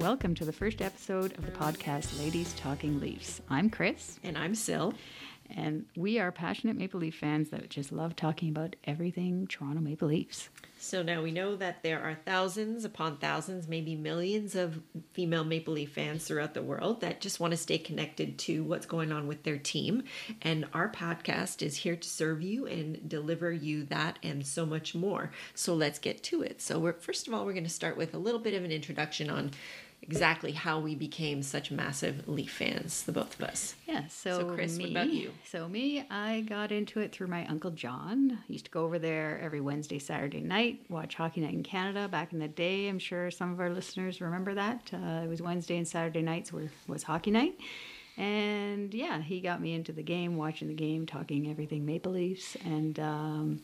Welcome to the first episode of the podcast Ladies Talking Leafs. I'm Chris, And I'm Sil. and we are passionate Maple Leaf fans that just love talking about everything Toronto Maple Leafs. So now we know that there are thousands upon thousands, maybe millions of female Maple Leaf fans throughout the world that just want to stay connected to what's going on with their team. And our podcast is here to serve you and deliver you that and so much more. So let's get to it. So we're first of all, we're going to start with a little bit of an introduction on exactly how we became such massive Leaf fans, the both of us. Yeah, so, So, Chris, me, what about you? So me, I got into it through my uncle John. I used to go over there every Wednesday, Saturday night, watch Hockey Night in Canada back in the day. I'm sure some of our listeners remember that. Uh, it was Wednesday and Saturday nights were was Hockey Night. And yeah, he got me into the game, watching the game, talking everything Maple Leafs, and um,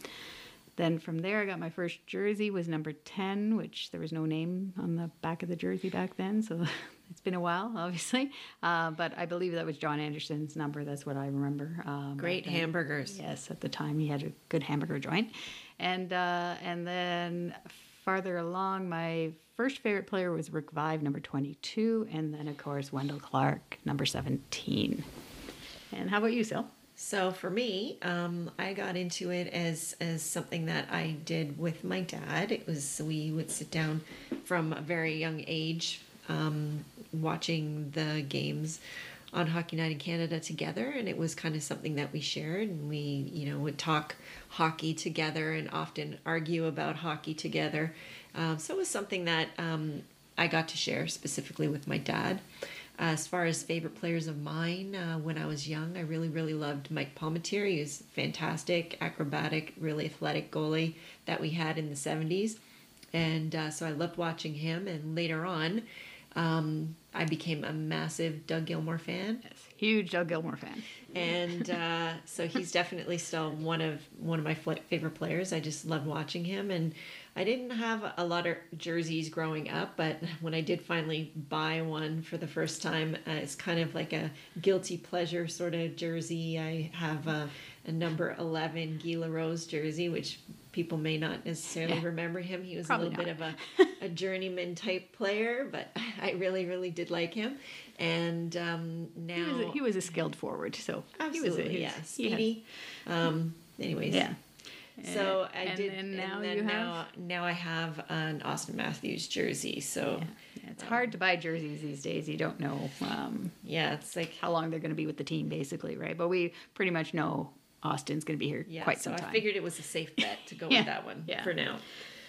then from there, I got my first jersey was number ten, which there was no name on the back of the jersey back then, so it's been a while, obviously. Uh, but I believe that was John Anderson's number. That's what I remember. Um, Great then. hamburgers. Yes, at the time he had a good hamburger joint, and uh, and then farther along, my first favorite player was Rick Vaive, number twenty-two, and then of course Wendel Clark, number seventeen. And how about you, Sil? So for me, um, I got into it as as something that I did with my dad. It was we would sit down from a very young age, um, watching the games on Hockey Night in Canada together, and it was kind of something that we shared, and we you know would talk hockey together and often argue about hockey together. Um, so it was something that um, I got to share specifically with my dad. As far as favorite players of mine, uh, when I was young, I really, really loved Mike Palmateer. He was fantastic, acrobatic, really athletic goalie that we had in the 70s. And uh, so I loved watching him. And later on, um, I became a massive Doug Gilmour fan. Yes, huge Doug Gilmour fan. And uh, so he's definitely still one of one of my favorite players. I just love watching him, and I didn't have a lot of jerseys growing up, but when I did finally buy one for the first time, uh, it's kind of like a guilty pleasure sort of jersey. I have a, a number eleven Gila Rose jersey, which people may not necessarily Yeah. remember him. He was Probably a little bit of a, a journeyman type player, but I really, really did like him. And um, now He was, a, he was a skilled forward, so Absolutely, he was a, he yeah. was- he had- Speedy. Um, anyways, yeah. So I And did, then now and then you now, now I have an Auston Matthews jersey. So Yeah, it's hard to buy jerseys these days. You don't know um, yeah, it's like how long they're going to be with the team, basically, right? But we pretty much know Auston's going to be here yeah. quite so some time. I figured it was a safe bet to go Yeah, with that one yeah. for now.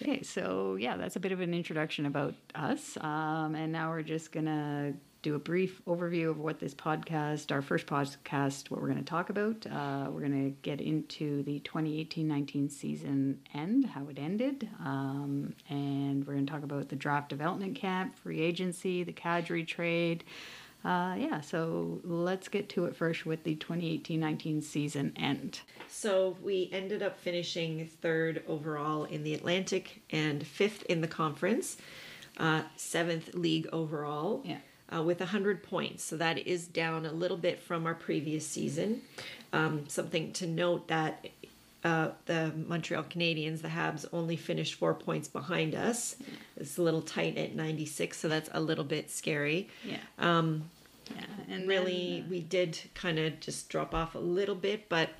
Okay, so yeah, that's a bit of an introduction about us. Um, and now we're just going to do a brief overview of what this podcast, our first podcast, what we're going to talk about. Uh, we're going to get into the 2018 19 season end, how it ended. Um, and we're going to talk about the draft development camp, free agency, the Kadri trade. Uh, yeah, so let's get to it first with the 2018 19 season end. So we ended up finishing third overall in the Atlantic and fifth in the conference, uh, seventh league overall. Yeah. Uh, with 100 points. So that is down a little bit from our previous season. Um, something to note that uh, the Montreal Canadiens, the Habs, only finished four points behind us. It's a little tight at 96, so that's a little bit scary. Yeah. Um, Yeah, and really, then, uh, we did kind of just drop off a little bit, but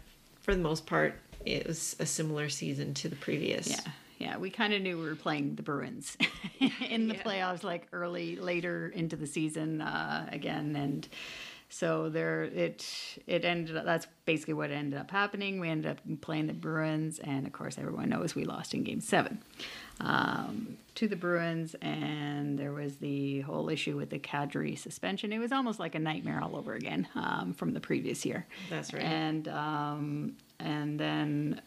for the most part, it was a similar season to the previous. Yeah, yeah, we kind of knew we were playing the Bruins in the Yeah. playoffs, like early, later into the season uh, again, and So there, it it ended. up That's basically what ended up happening. We ended up playing the Bruins, and of course, everyone knows we lost in Game Seven um, to the Bruins, and there was the whole issue with the Kadri suspension. It was almost like a nightmare all over again um, from the previous year. That's right. And um, and then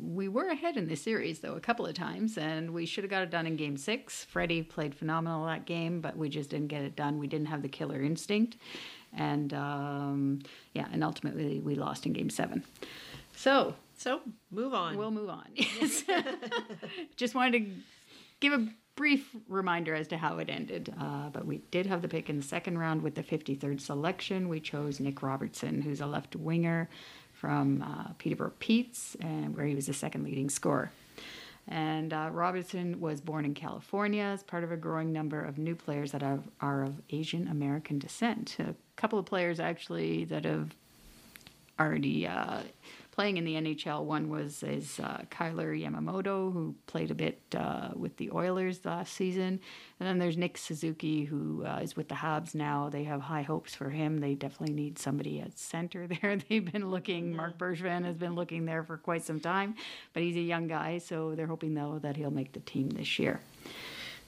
we were ahead in this series though a couple of times and we should have got it done in game six. Freddie played phenomenal that game but we just didn't get it done. We didn't have the killer instinct and um, yeah and ultimately we lost in game seven. So So move on. we'll move on. Yes. Just wanted to give a brief reminder as to how it ended uh, but we did have the pick in the second round with the 53rd selection. We chose nick robertson who's a left winger from uh, peterborough pete's and where he was the second leading scorer and uh, Robertson was born in California as part of a growing number of new players that are, are of Asian American descent. A couple of players actually that have already uh, playing in the NHL. One was is uh, Kailer Yamamoto, who played a bit uh, with the Oilers last season, and then there's Nick Suzuki, who uh, is with the Habs now. They have high hopes for him. They definitely need somebody at center there. They've been looking. Marc Bergevin has been looking there for quite some time, but he's a young guy, so they're hoping though that he'll make the team this year.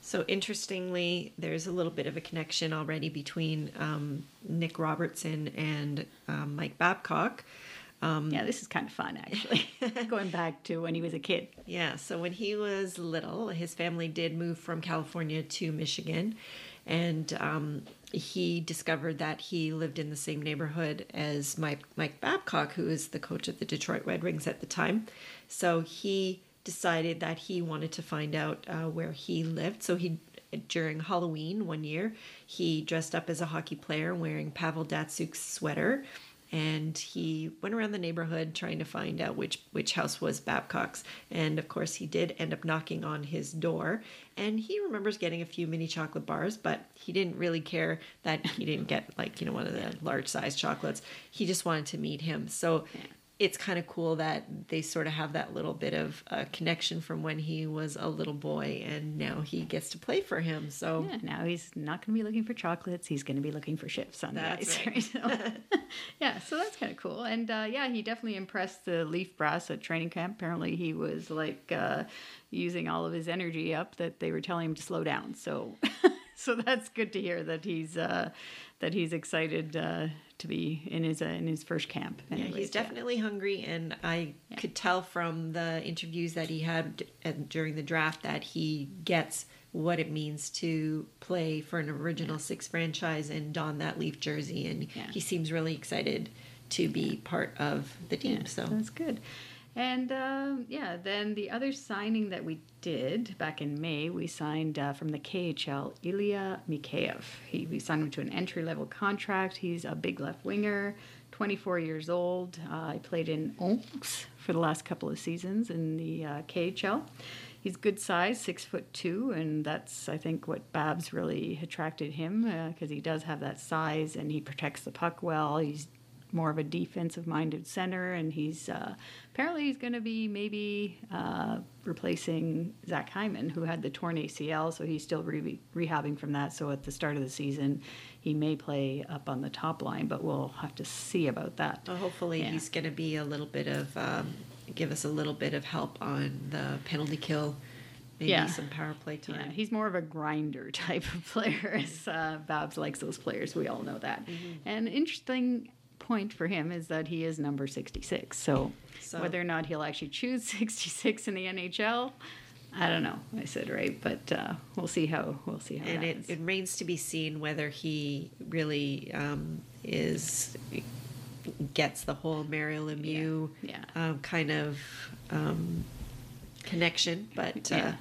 So interestingly, there's a little bit of a connection already between um, Nick Robertson and um, Mike Babcock. Yeah, this is kind of fun actually, going back to when he was a kid. Yeah, so when he was little, his family did move from California to Michigan, and um, he discovered that he lived in the same neighborhood as Mike, Mike Babcock, who is the coach of the Detroit Red Wings at the time. So he decided that he wanted to find out uh, where he lived. So he during Halloween one year, he dressed up as a hockey player wearing Pavel Datsyuk's sweater and he went around the neighborhood trying to find out which which house was Babcock's. And of course, he did end up knocking on his door, and he remembers getting a few mini chocolate bars, but he didn't really care that he didn't get like you know one of the large size chocolates. He just wanted to meet him. So. It's kind of cool that they sort of have that little bit of uh, connection from when he was a little boy, and now he gets to play for him. So Yeah, now he's not going to be looking for chocolates. He's going to be looking for shifts on That's the ice. right. right? So, yeah, so that's kind of cool. And uh, yeah, he definitely impressed the Leaf brass at training camp. Apparently, he was like uh, using all of his energy up that they were telling him to slow down. So, so that's good to hear that he's uh, that he's excited uh, to be in his uh, in his first camp. Yeah, he's definitely hungry, and I could tell from the interviews that he had d- during the draft that he gets what it means to play for an original six franchise and don that Leaf jersey, and Yeah. he seems really excited to be part of the team. Yeah, so that's good. And um, yeah, then the other signing that we did back in May, we signed uh, from the KHL Ilya Mikheyev. He, we signed him to an entry level contract. He's a big left winger, 24 years old. Uh, he played in Omsk for the last couple of seasons in the uh, KHL. He's good size, six foot two, and that's I think what Babs really attracted him because he does have that size and he protects the puck well. He's more of a defensive minded center, and he's uh, apparently he's going to be maybe uh, replacing Zach Hyman, who had the torn ACL, so he's still re- rehabbing from that. So at the start of the season, he may play up on the top line, but we'll have to see about that. Well, hopefully Yeah. he's going to be a little bit of um, give us a little bit of help on the penalty kill, maybe Yeah. some power play time. Yeah, he's more of a grinder type of player. As uh, Babs likes those players, we all know that. Mm-hmm. And interesting point for him is that he is number 66. So, So- whether or not he'll actually choose 66 in the NHL, I don't know. I said right, but uh, we'll see how we'll see how and it it, it remains to be seen whether he really um, is gets the whole Mario Lemieux Yeah, Um, kind of um, connection, but uh, Yeah.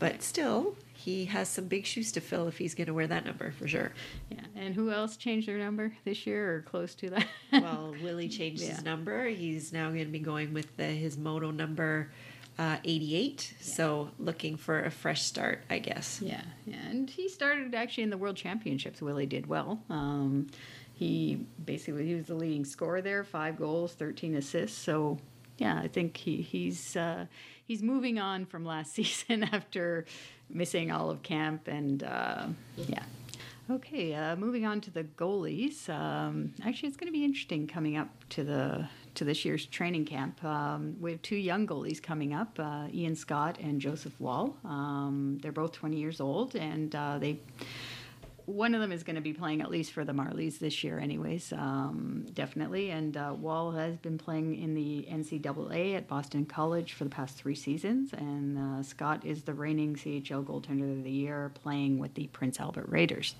but still he has some big shoes to fill if he's going to wear that number for sure. yeah. And who else changed their number this year or close to that? Well, Willie changed Yeah. his number. He's now going to be going with the, his moto number. Uh, 88 so looking for a fresh start i guess Yeah, yeah, and he started actually in the World Championships. Willie did well. Um, he basically he was the leading scorer there, five goals, thirteen assists. So yeah, I think he he's uh, he's moving on from last season after missing all of camp and uh, yeah. Okay, uh, moving on to the goalies. Um, actually, it's going to be interesting coming up to the to this year's training camp. Um, we have two young goalies coming up, uh, Ian Scott and Joseph Woll. Um, they're both 20 years old, and uh, they one of them is going to be playing at least for the Marlies this year, anyways, um, definitely. And uh, Woll has been playing in the NCAA at Boston College for the past three seasons, and uh, Scott is the reigning CHL goaltender of the year, playing with the Prince Albert Raiders.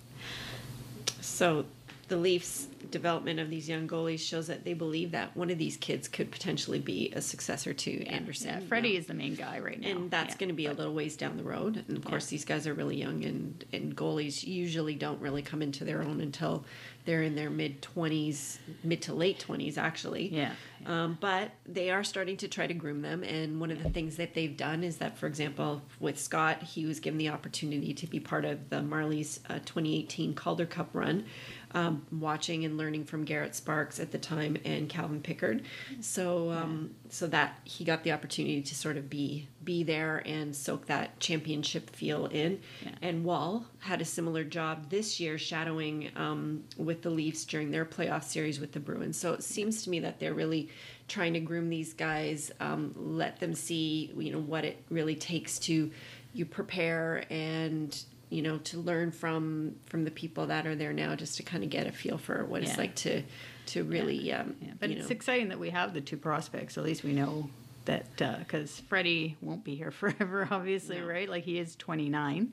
So the Leafs' development of these young goalies shows that they believe that one of these kids could potentially be a successor to Andersen. Yeah, Freddie is the main guy right now, and that's yeah, going to be a little ways down the road. And of course, these guys are really young, and and goalies usually don't really come into their own until they're in their mid twenties, mid to late twenties, actually. Yeah. Um, but they are starting to try to groom them, and one of the things that they've done is that, for example, with Scott, he was given the opportunity to be part of the Marlies' uh, 2018 Calder Cup run um, watching and learning from Garret Sparks at the time and Calvin Pickard. So um, so that he got the opportunity to sort of be be there and soak that championship feel in. Yeah. And Woll had a similar job this year, shadowing um, with the Leafs during their playoff series with the Bruins. So it seems to me that they're really trying to groom these guys, um, let them see you know what it really takes to you prepare and you know to learn from from the people that are there now just to kind of get a feel for what it's like to to really um Yeah, but it's know, exciting that we have the two prospects. At least we know that because Freddie won't be here forever, obviously, No. right? Like he is 29.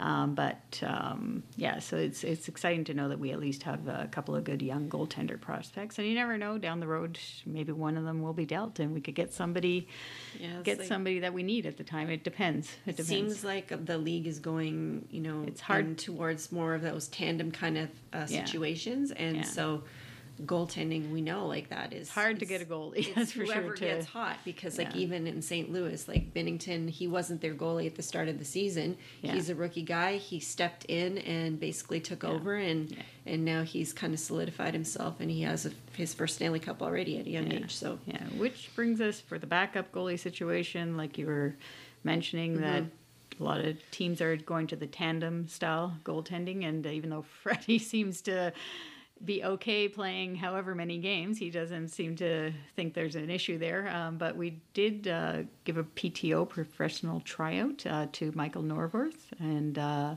Um, but um, yeah, so it's it's exciting to know that we at least have a couple of good young goaltender prospects, and you never know down the road maybe one of them will be dealt, and we could get somebody yeah, get like- somebody that we need at the time. It depends. It, It depends. seems like the league is going, you know, It's hard- towards more of those tandem kind of uh, Yeah. situations, and Yeah. so goaltending we know like that is hard to get a goalie, it's that's for sure, whoever gets hot because like Yeah. even in St. Louis, like Binnington, he wasn't their goalie at the start of the season. Yeah. He's a rookie guy. He stepped in and basically took over, and and now he's kind of solidified himself, and he has a, his first Stanley Cup already at a young Yeah. age. So Yeah, which brings us for the backup goalie situation, like you were mentioning Mm-hmm. that a lot of teams are going to the tandem style goaltending, and even though Freddie seems to be okay playing however many games, he doesn't seem to think there's an issue there. Um, but we did uh, give a PTO professional tryout uh, to Michael Neuvirth, and. Uh,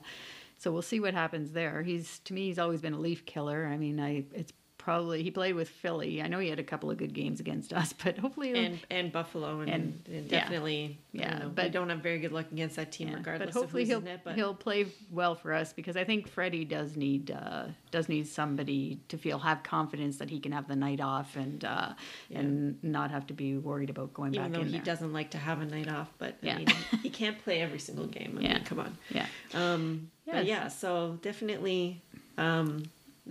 so we'll see what happens there. He's to me, he's always been a leaf killer. I mean, I it's probably he played with Philly. I know he had a couple of good games against us, but hopefully and and Buffalo and, And- and definitely Yeah, yeah but but- we don't have very good luck against that team Yeah, regardless but hopefully of he'll it but he'll play well for us because I think Freddie does need uh, does need somebody to feel have confidence that he can have the night off and uh, and not have to be worried about going even back though in he there. doesn't like to have a night off but Yeah. I mean, he can't play every single game I Yeah. mean come on Yeah, um but yeah so definitely um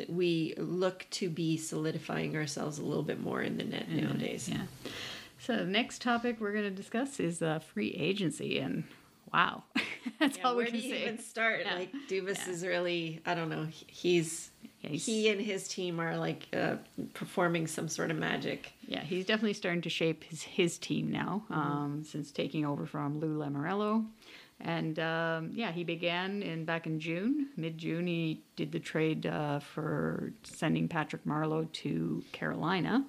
we look to be solidifying ourselves a little bit more in the net nowadays yeah. So the next topic we're going to discuss is uh, free agency and wow, that's Yeah, all we where can do you say. even start? Yeah. Like Dubas Yeah. is really, I don't know he's- he and his team are like uh, performing some sort of magic. Yeah, he's definitely starting to shape his, his team now Mm-hmm. um, since taking over from Lou Lamoriello. And um, yeah, he began in back in June, mid June. He did the trade uh, for sending Patrick Marleau to Carolina,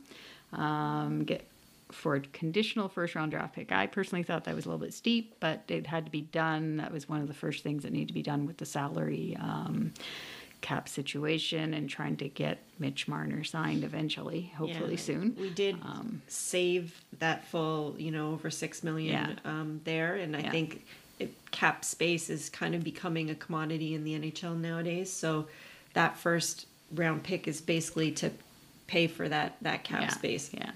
um, get for a conditional first round draft pick. I personally thought that was a little bit steep, but it had to be done. That was one of the first things that needed to be done with the salary um, cap situation and trying to get Mitch Marner signed eventually, hopefully Yeah, soon. We did save that full, you know, over six million Yeah. um, there, and I Yeah. think it, cap space is kind of becoming a commodity in the NHL nowadays. So that first round pick is basically to pay for that that cap yeah, space. Yeah.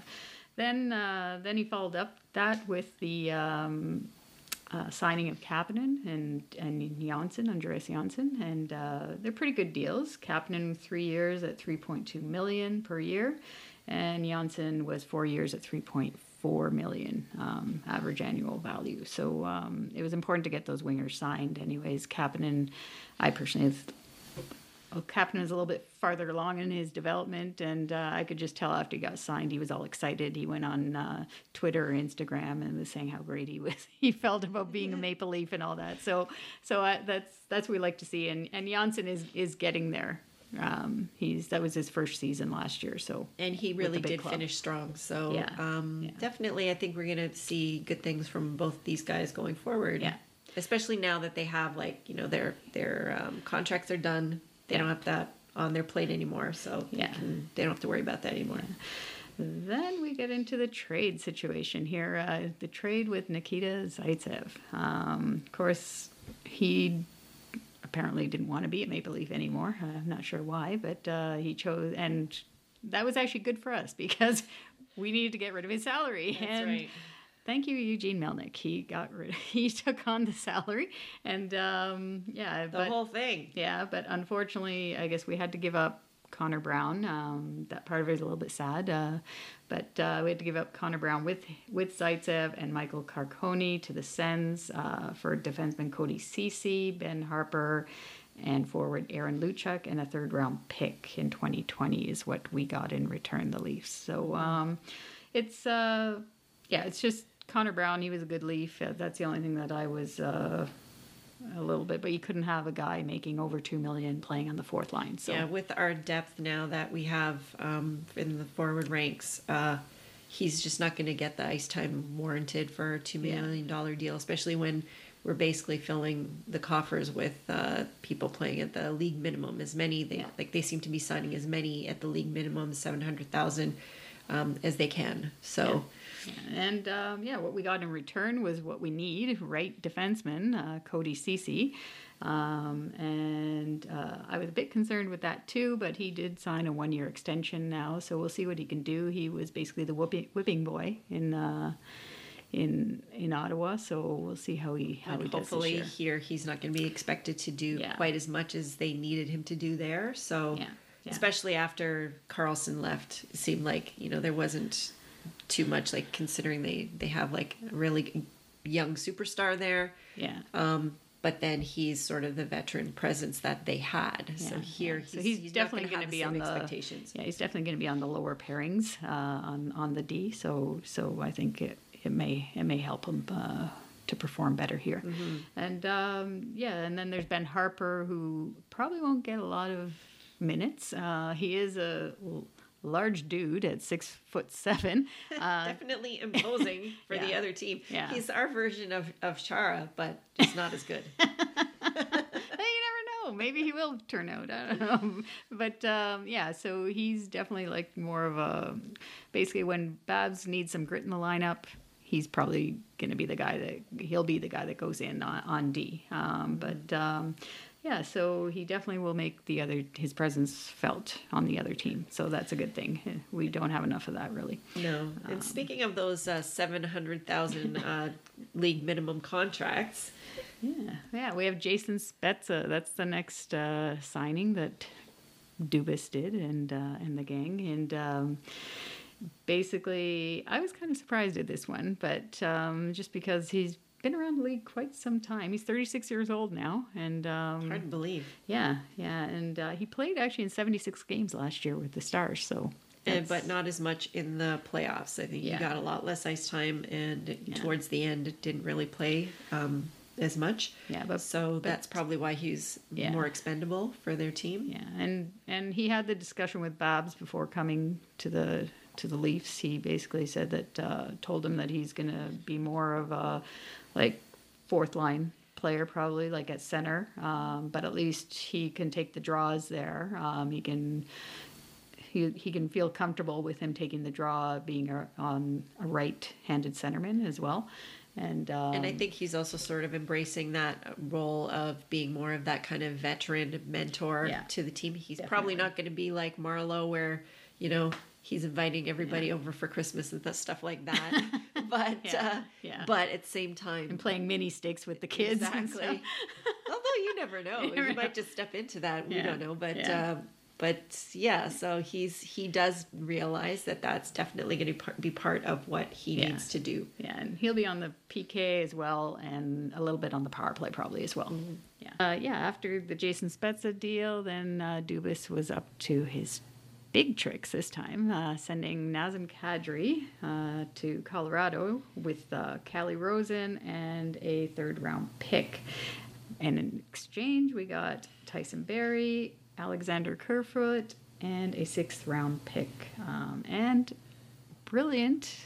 Then uh, then he followed up that with the um, uh, signing of Kapanen and and Johnsson, Andreas Johnsson, and uh, they're pretty good deals. Kapanen three years at three point two million per year, and Johnsson was four years at three point four million um, average annual value. So um, it was important to get those wingers signed. Anyways, Kapanen, I personally have well, Captain was a little bit farther along in his development, and uh, I could just tell after he got signed, he was all excited. He went on uh, Twitter or Instagram and was saying how great he was. He felt about being a Maple Leaf and all that. So, so uh, that's that's what we like to see. And and Johnsson is is getting there. Um, he's that was his first season last year. So and he really did club. finish strong. So Yeah. um, Yeah. definitely, I think we're going to see good things from both these guys going forward. Yeah. especially now that they have like you know their their um, contracts are done. They Yeah. don't have that on their plate anymore, so they Yeah. can, they don't have to worry about that anymore. Then we get into the trade situation here. Uh, the trade with Nikita Zaitsev. Um, of course, he apparently didn't want to be at Maple Leaf anymore. Uh, I'm not sure why, but uh, he chose, and that was actually good for us because we needed to get rid of his salary. That's and right. Thank you, Eugene Melnyk. He got rid. He took on the salary, and um, yeah, The but whole thing. yeah, but unfortunately, I guess we had to give up Connor Brown. Um, that part of it is a little bit sad, uh, but uh, we had to give up Connor Brown with with Zaitsev and Michael Carcone to the Sens uh, for defenseman Cody Cece, Ben Harpur, and forward Aaron Luchuk, and a third round pick in 2020 is what we got in return. The Leafs. So um, it's uh, yeah, it's just Connor Brown. He was a good Leaf. Uh, that's the only thing that I was. A little bit, but you couldn't have a guy making over two million playing on the fourth line. So Yeah, with our depth now that we have um, in the forward ranks, uh, he's just not going to get the ice time warranted for a two Yeah. million dollar deal, especially when we're basically filling the coffers with uh, people playing at the league minimum. As many they Yeah. like they seem to be signing as many at the league minimum, seven hundred thousand, um, as they can. So. And um, yeah, what we got in return was what we need: right defenseman uh, Cody Cece. Um, and uh, I was a bit concerned with that too, but he did sign a one-year extension now, so we'll see what he can do. He was basically the whipping, whipping boy in uh, in in Ottawa, so we'll see how he how And he does hopefully this year. here he's not going to be expected to do Yeah. quite as much as they needed him to do there. So Yeah, yeah. especially after Karlsson left, it seemed like you know there wasn't too much like considering they they have like a really young superstar there. Yeah. Um, but then he's sort of the veteran presence that they had. so here he's, so he's, not definitely going to be on the expectations. Yeah, he's definitely going to be on the lower pairings uh, on on the D. So so I think it, it may it may help him uh, to perform better here. Mm-hmm. And um, yeah, and then there's Ben Harpur who probably won't get a lot of minutes. Uh, he is a large dude at six foot seven. Uh, Definitely imposing for the other team. Yeah. He's our version of, of Chara, but just not as good. you never know. Maybe he will turn out. I don't know. But um, yeah, so he's definitely like more of a. Basically, when Babs needs some grit in the lineup, he's probably going to be the guy that he'll be the guy that goes in on, on D. Um, but um, yeah, so he definitely will make the other his presence felt on the other team. So that's a good thing. We don't have enough of that really. No. Um, And speaking of those uh, 700,000 uh, league minimum contracts, Yeah, yeah. We have Jason Spezza. That's the next uh, signing that Dubas did, and uh, and the gang. And um, basically, I was kind of surprised at this one, but um, just because he's been around the league quite some time. He's 36 years old now, and um, hard to believe. yeah, yeah, and uh, he played actually in 76 games last year with the Stars. So, And, but not as much in the playoffs. I think Yeah. he got a lot less ice time, and towards the end, didn't really play um, as much. Yeah, but- so but- that's probably why he's Yeah. more expendable for their team. Yeah, and and he had the discussion with Babs before coming to the to the Leafs. He basically said that uh, told him that he's going to be more of a like fourth line player, probably like at center. Um, but at least he can take the draws there. Um, he can. He, he can feel comfortable with him taking the draw, being a, on a right-handed centerman as well, and um, And I think he's also sort of embracing that role of being more of that kind of veteran mentor Yeah. to the team. He's probably not going to be like Marleau, where you know he's inviting everybody over for Christmas and that stuff like that. but Yeah. uh, Yeah. but at the same time, and playing mini sticks with the kids. Exactly. Although you never know, You never you know. might just step into that. We Yeah. don't know, but Yeah. um, but yeah, so he's he does realize that that's definitely going to be part of what he Yeah. needs to do. Yeah, and he'll be on the PK as well, and a little bit on the power play probably as well. Yeah, uh, yeah. After the Jason Spezza deal, then uh, Dubas was up to his big tricks this time, uh, sending Nazem Kadri uh, to Colorado with uh, Calle Rosen and a third round pick. And in exchange, we got Tyson Barrie, Alexander Kerfoot, and a sixth round pick. Um, and brilliant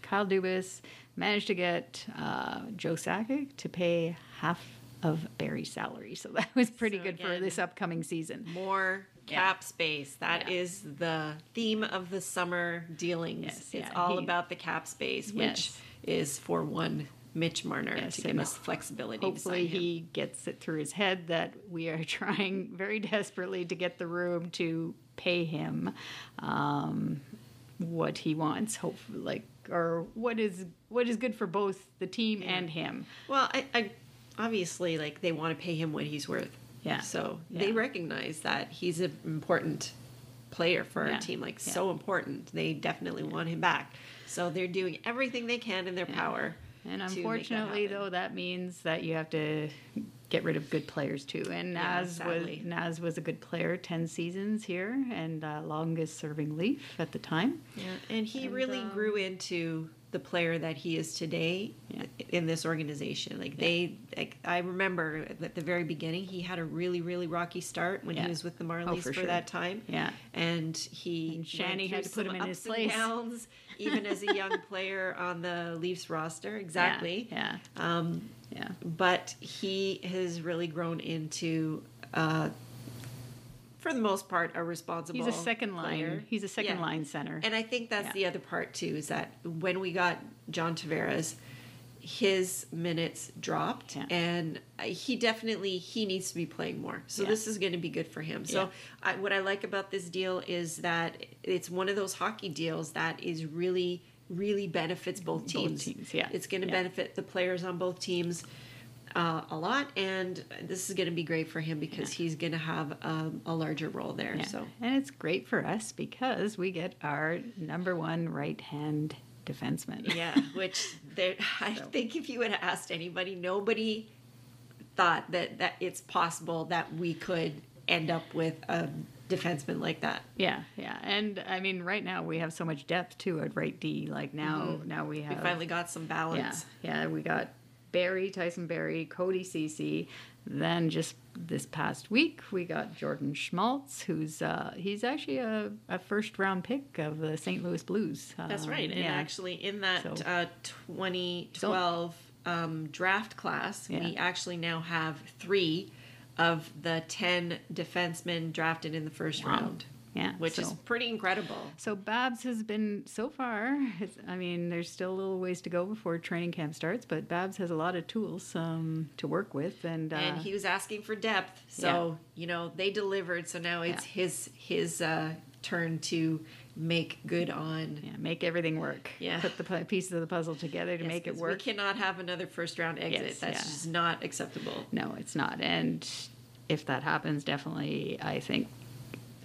Kyle Dubas managed to get uh, Joe Sakic to pay half of Barrie's salary. So that was pretty So good for this upcoming season. More. Cap space. That is Yeah. the theme of the summer dealings. Yes, it's yeah, all he- about the cap space, which Yes. is for one Mitch Marner Yes, to give us flexibility. Hopefully, he gets it through his head that we are trying very desperately to get the room to pay him um, what he wants. Hopefully, like or what is what is good for both the team and him. Well, I, I obviously like they want to pay him what he's worth. Yeah. So Yeah. they recognize that he's an important player for our Yeah. team, like Yeah. so important. They definitely want him back. So they're doing everything they can in their power. And make that unfortunately, though, that means that you have to get rid of good players too. And Naz was. Naz was a good player, ten seasons here, and uh, longest serving Leaf at the time. Yeah, and he And, really um, grew into the player that he is today Yeah. in this organization. Like they, like I remember at the very beginning, he had a really, really rocky start when Yeah. he was with the Marlies for for, sure. that time. Yeah. and he And Shani went had to put him in his place. Downs, even as a young player on the Leafs roster. Exactly. Yeah. Um, Yeah. but he has really grown into, uh, for the most part, a responsible. He's a second line. player. He's a second Yeah. line center. And I think that's Yeah. the other part too is that when we got John Tavares, his minutes dropped, Yeah. and he definitely he needs to be playing more. So this is going to be good for him. So. I, what I like about this deal is that it's one of those hockey deals that is really really benefits both teams. teams, yeah. it's going to benefit the players on both teams. Uh, a lot, and this is going to be great for him because he's going to have um, a larger role there. Yeah. So And it's great for us because we get our number one right hand defenseman. Yeah, which there, I think if you had asked anybody, nobody thought that that it's possible that we could end up with a defenseman like that. Yeah, yeah, and I mean, right now we have so much depth too at right D. Like now, now we have We finally got some yeah, balance. yeah. We got Barrie, Tyson Barrie, Cody Cece. Then just this past week, we got Jordan Schmaltz, who's uh, he's actually a, a first round pick of the St. Louis Blues. That's Um, right. And yeah. actually, in that So- uh, 2012 um, draft class, we actually now have three of the 10 defensemen drafted in the first Wow. round, yeah, which is pretty incredible. So Babs has been so far. It's, I mean, there's still a little ways to go before training camp starts, but Babs has a lot of tools um, to work with, and uh, and he was asking for depth so you know they delivered so now it's Yeah. his his uh turn to make good on yeah, make everything work. Yeah. put the pu- pieces of the puzzle together to Yes, make it work. we cannot have another first round exit Yes, that's yeah. just not acceptable No, it's not. And if that happens, definitely, I think,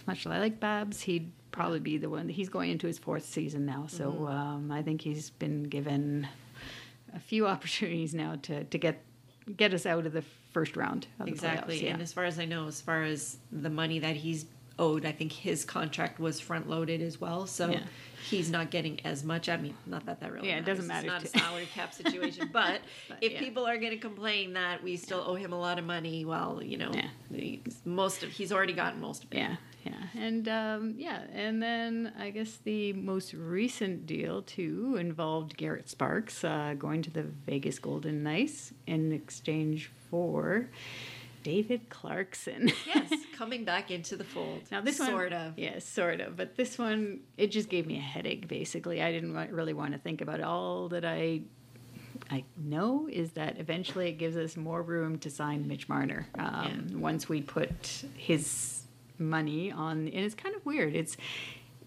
much as I like Babs, he'd probably be the one. That he's going into his fourth season now, so Mm-hmm. um, I think he's been given a few opportunities now to, to get get us out of the first round of the exactly playoffs. Yeah. and as far as i know as far as the money that he's owed i think his contract was front loaded as well so Yeah. he's not getting as much i mean not that that really Yeah, it doesn't matter it's not to- a salary cap situation but, But, if yeah. people are going to complain that we still owe him a lot of money well you know most of he's already gotten most of it Yeah, yeah, and um, yeah, and then I guess the most recent deal too involved Garret Sparks uh, going to the Vegas Golden Knights in exchange for David Clarkson. yes, coming back into the fold. Now this one, sort of. yes, sort of. But this one, it just gave me a headache. Basically, I didn't really want to think about it. All that I, I know is that eventually it gives us more room to sign Mitch Marner. Um, Once we put his money on, and it's kind of weird. It's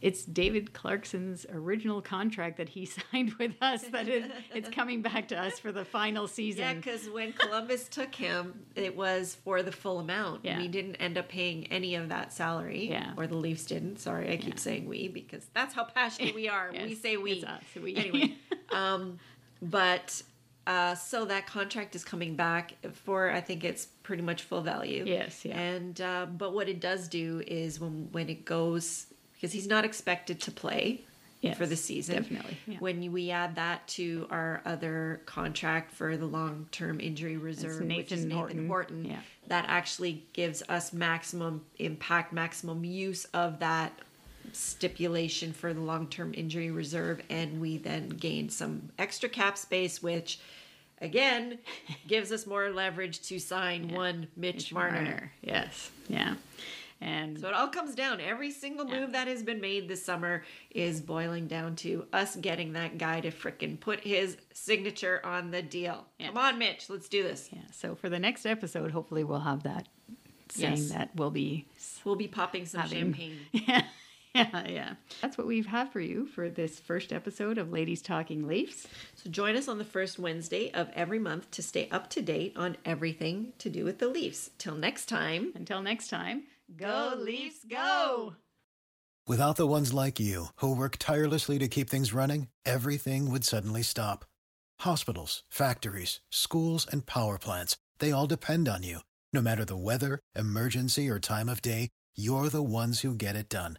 it's David Clarkson's original contract that he signed with us that it, it's coming back to us for the final season. Yeah, because when Columbus took him, it was for the full amount. Yeah. We didn't end up paying any of that salary. Yeah. Or the Leafs didn't. Sorry, I keep saying we because that's how passionate we are. we say we. It's us. We. Anyway. um, but uh, so that contract is coming back for I think it's pretty much full value. Yes, yeah. And uh, but what it does do is when when it goes because he's not expected to play Yes, for the season. definitely, yeah. When we add that to our other contract for the long term injury reserve, which is Nathan Nathan Horton. Horton, Yeah. that actually gives us maximum impact, maximum use of that stipulation for the long term injury reserve, and we then gain some extra cap space, which again gives us more leverage to sign one Mitch, Marner. Yes. Yeah. And So it all comes down. Every single move that has been made this summer is boiling down to us getting that guy to frickin' put his signature on the deal. Come on, Mitch, let's do this. yeah. So for the next episode, hopefully we'll have that saying Yes. that we'll be We'll be popping some Having- champagne. Yeah, yeah, yeah. That's what we've had for you for this first episode of Ladies Talking Leafs. So join us on the first Wednesday of every month to stay up to date on everything to do with the Leafs. Till next time. Until next time, go Leafs, go! Without the ones like you, who work tirelessly to keep things running, everything would suddenly stop. Hospitals, factories, schools, and power plants, they all depend on you. No matter the weather, emergency, or time of day, you're the ones who get it done.